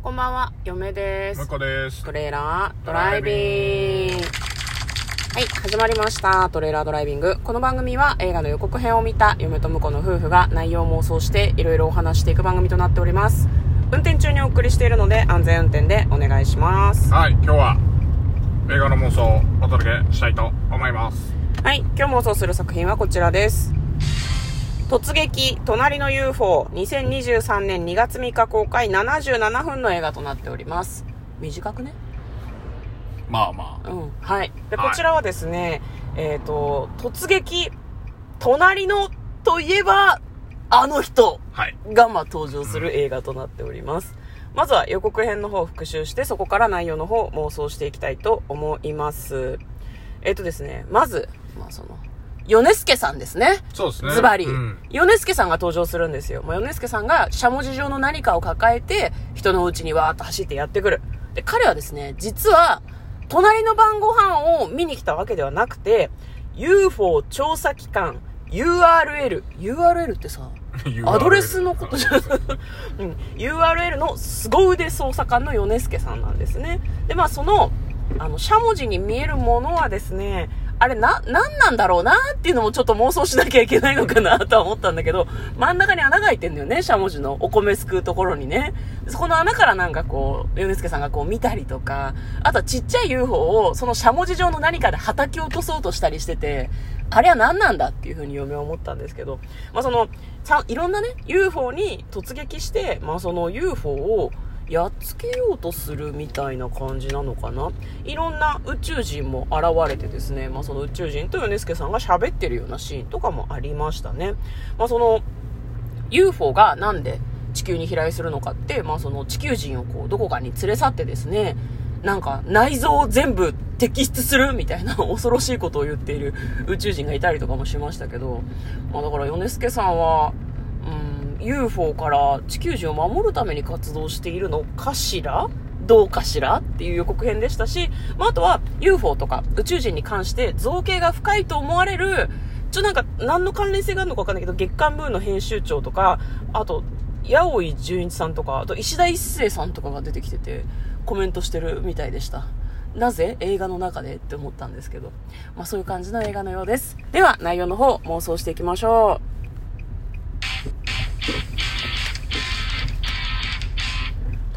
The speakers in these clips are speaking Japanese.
こんばんは、嫁です向。こうです。トレーラードライビング。はい、始まりました。トレーラードライビング。この番組は映画の予告編を見た嫁と婿の夫婦が内容を妄想していろいろお話していく番組となっております。運転中にお送りしているので安全運転でお願いします。はい、今日は映画の妄想をお届けしたいと思います。はい、今日妄想する作品はこちらです。突撃、隣の UFO、2023年2月3日公開77分の映画となっております。短くね？まあまあ。うん。はい。で、はいこちらはですね、えっ、と、突撃、隣のといえば、あの人はい。が、まあ、登場する映画となっております。まずは予告編の方を復習して、そこから内容の方を妄想していきたいと思います。えっ、とですね、まず、まあ、その、米助さんですね。そうですね。ズバリ、うん。米助さんが登場するんですよ。まあ、米助さんがしゃもじ状の何かを抱えて、人の家にわーっと走ってやってくる。で、彼はですね、実は、隣の晩ご飯を見に来たわけではなくて、UFO 調査機関 URL。URL ってさ、アドレスのことじゃ、うん、URL の凄腕捜査官の米助さんなんですね。で、まあその、あの、しゃもじに見えるものはですね、あれな、なんなんだろうなっていうのもちょっと妄想しなきゃいけないのかなとは思ったんだけど、真ん中に穴が開いてんだよね、しゃもじのお米すくうところにね。そこの穴からなんかこう、米助さんがこう見たりとか、あとはちっちゃい UFO をそのしゃもじ状の何かで叩き落とそうとしたりしてて、あれは何なんだっていうふうに嫁は思ったんですけど、まあその、いろんなね、UFO に突撃して、まあその UFO をやっつけようとするみたいな感じなのかな。いろんな宇宙人も現れてですね、まあその宇宙人と米助さんが喋ってるようなシーンとかもありましたね。まあその、UFO がなんで地球に飛来するのかって、まあその地球人をこうどこかに連れ去ってですね、なんか内臓を全部摘出するみたいな 恐ろしいことを言っている宇宙人がいたりとかもしましたけど、まあだから米助さんは、UFO から地球人を守るために活動しているのかしら？どうかしら？っていう予告編でしたし、まあ、あとは UFO とか宇宙人に関して造形が深いと思われる、ちょ、なんか何の関連性があるのかわかんないけど、月刊ムーの編集長とか、あと、八尾純一さんとか、あと石田一生さんとかが出てきてて、コメントしてるみたいでした。なぜ？映画の中でって思ったんですけど。まあそういう感じの映画のようです。では内容の方妄想していきましょう。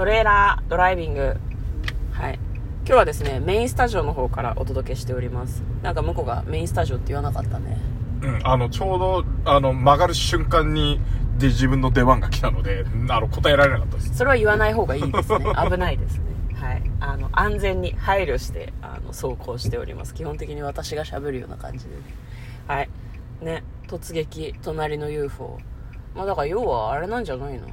トレーラードライビング。はい。今日はですね、メインスタジオの方からお届けしております。なんか向こうがメインスタジオって言わなかったね。うん。あの、ちょうど、あの、曲がる瞬間に、で、自分の出番が来たので、あの、答えられなかったです。それは言わない方がいいですね。危ないですね。はい。あの、安全に配慮して、あの、走行しております。基本的に私が喋るような感じでね。はい。ね、突撃、隣の UFO。まあだから要はあれなんじゃないの？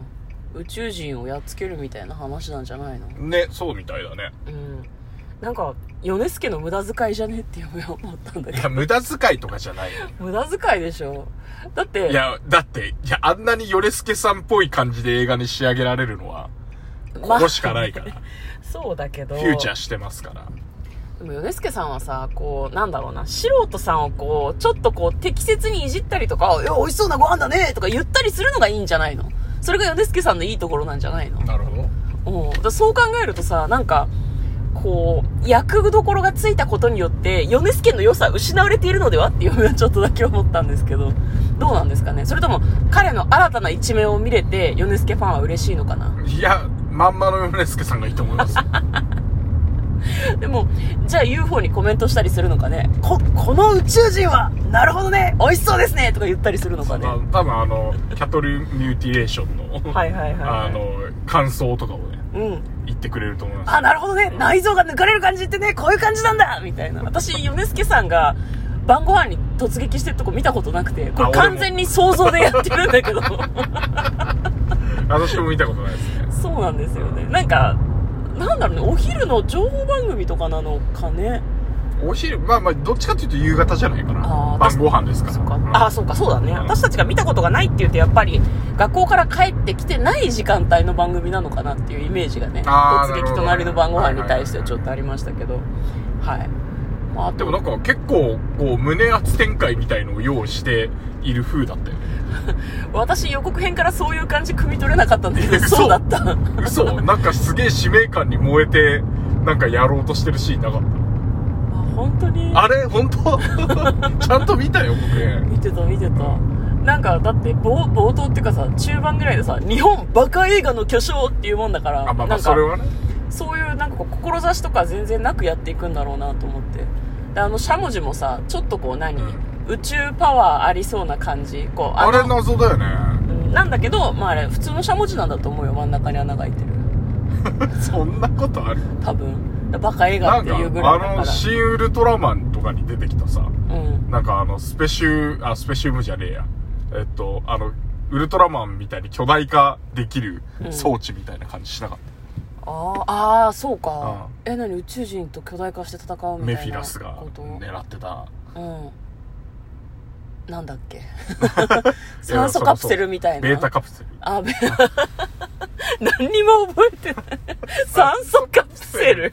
宇宙人をやっつけるみたいな話なんじゃないの？ね、そうみたいだね。うん。なんか、米助の無駄遣いじゃねって思ったんだけど。いや、無駄遣いとかじゃないよ。無駄遣いでしょだって、いや、だって、いや、あんなにヨレスケさんっぽい感じで映画に仕上げられるのは、ここしかないから。そうだけど。フューチャーしてますから。でも、米助さんはさ、こう、なんだろうな、素人さんをこう、ちょっとこう、適切にいじったりとか、いや、美味しそうなご飯だねとか言ったりするのがいいんじゃないの？それが米助さんのいいところなんじゃないの？なるほど。うん。だそう考えるとさ、なんか、こう、役どころがついたことによって、米助の良さ失われているのではっていうのは ちょっとだけ思ったんですけど、どうなんですかね？それとも、彼の新たな一面を見れて、米助ファンは嬉しいのかな？いや、まんまのヨレスケさんがいいと思います。でも、じゃあ UFO にコメントしたりするのかね？こ、この宇宙人は、なるほどね、美味しそうですねとか言ったりするのかね？まあ多分あの、キャトルミューティレーションの、はいはいはいはいあの、感想とかをね、うん。言ってくれると思います。あ、なるほどね。内臓が抜かれる感じってね、こういう感じなんだみたいな。私、米助さんが晩ご飯に突撃してるとこ見たことなくて、これ完全に想像でやってるんだけど。私も見たことないですね。そうなんですよね。なんか、なんだろうね、お昼の情報番組とかなのかね。お昼、まあまあ、どっちかっていうと夕方じゃないかな。晩ご飯ですから。そうか。うんあ、そうか、そうだね。うん私たちが見たことがないって言うと、やっぱり、学校から帰ってきてない時間帯の番組なのかなっていうイメージがね、突撃隣の晩ご飯に対してはちょっとありましたけど、はい。まあ、でもなんか結構こう胸圧展開みたいのを用意している風だったよね。私予告編からそういう感じ汲み取れなかったんだけど嘘そうだった。嘘なんかすげえ使命感に燃えてなんかやろうとしてるシーンなかっあ本当に？たあれ？本当？ちゃんと見たよ僕ね。見てた見てた。なんかだって冒冒頭っていうかさ中盤ぐらいでさ日本バカ映画の巨匠っていうもんだからあまあまあそれはね。そういうなんかこう志とか全然なくやっていくんだろうなと思ってであのしゃもじもさちょっとこう何、うん宇宙パワーありそうな感じ。こうあれの謎だよね。うんなんだけど、まあ、あれ普通のしゃもじなんだと思うよ。真ん中に穴が開いてる。そんなことある？多分。バカ映画っていうぐらいだあのから新ウルトラマンとかに出てきたさ。うん。なんかあのスペシュあスペシウムじゃねえや。えっとあのウルトラマンみたいに巨大化できる装置みたいな感じしなかった、あーあーそうか。あえ何宇宙人と巨大化して戦うみたいなメフィラスが狙ってた。うん。なんだっけ？酸素カプセルみたいな？ベータカプセル。あべ 何にも覚えてない。酸素カプセル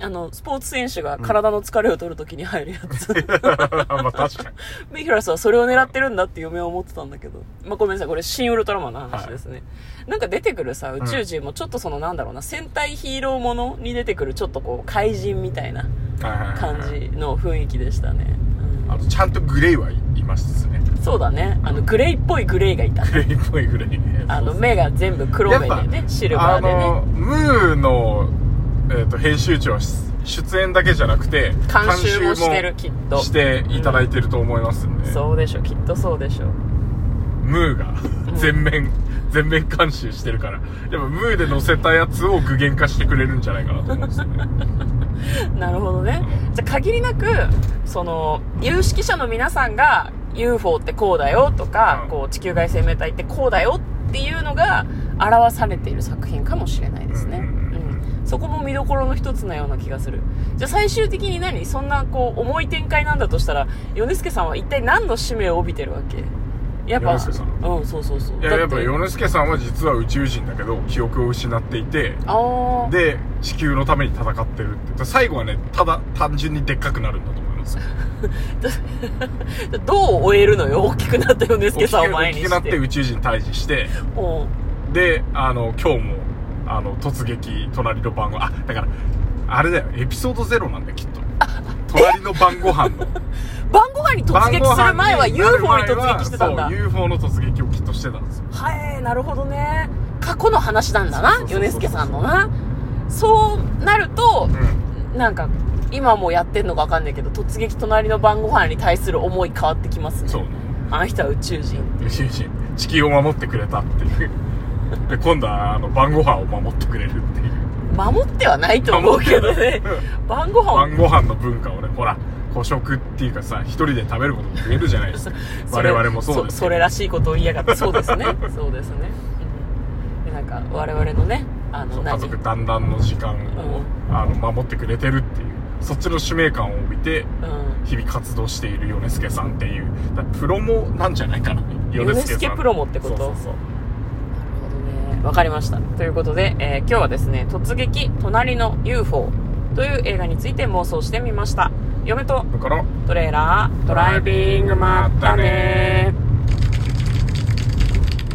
あのスポーツ選手が体の疲れを取るときに入るやつ、まあ確かにメフィラスはそれを狙ってるんだって嫁は思ってたんだけど。まあ、ごめんなさい。これ、新ウルトラマンの話ですね。なんか出てくるさ、宇宙人もちょっとその、なんだろうな、戦隊ヒーローものに出てくる、ちょっとこう、怪人みたいなはいはいはい感じの雰囲気でしたね。うんあとちゃんとグレイはいいますねそうだね。あの、グレイっぽいグレイがいたね。グレイっぽいグレイねあの、目が全部黒目でね、シルバーであのね。ムーの、編集長は出演だけじゃなくて監修もしてる、監きっと。していただいてると思いますんで、そうでしょ、きっとそうでしょ。ムーが全面、全面監修してるからやっぱムーで載せたやつを具現化してくれるんじゃないかなと思うんですよね なるほどね。じゃあ限りなく、その、有識者の皆さんが UFO ってこうだよとか、うんこう地球外生命体ってこうだよっていうのが表されている作品かもしれないですね。ううんん。そこも見どころの一つなような気がする。じゃあ最終的に何？そんなこう重い展開なんだとしたら、米助さんは一体何の使命を帯びてるわけ？やっぱ、うん、そうそうそう。いややっぱ米助さんは実は宇宙人だけど記憶を失っていてで地球のために戦ってるって。最後はねただ単純にでっかくなるんだと思います。よ どう終えるのよ？大きくなった米助さんを前大きくなってにして。宇宙人退治して。う。んであの今日もあの突撃隣の晩ごあだからあれだよ。エピソードゼロなんだよきっと。隣の晩ご飯の。晩ご飯に突撃する前は UFO に突撃してたんだ。そう UFO の突撃をきっとしてたんですよ。はいなるほどね。過去の話なんだな米助さんのな。そうなるとうなんか今もやってんのか分かんないけど突撃隣の晩ご飯に対する思い変わってきますね。んそうね。あの人は宇宙人宇宙人。地球を守ってくれたっていうで今度はあの晩ご飯を守ってくれるっていう。守ってはないと思うけどね。晩ご飯。を晩ご飯の文化をねほら孤食っていうかさ一人で食べることも増えるじゃないですか。我々もそうですそそれらしいことを言いやがって。そうですね。そうですね、うん、でなんか我々のねあの家族団らんの時間を、あの守ってくれてるっていう。そっちの使命感を帯びてうん。日々活動している米助さんっていう。プロもなんじゃないかな。米助プロモってこと？そうそうそうわかりました。ということで、えー今日はですね、突撃、隣の UFO という映画について妄想してみました。嫁とトレーラー、ドライビング、まったねー。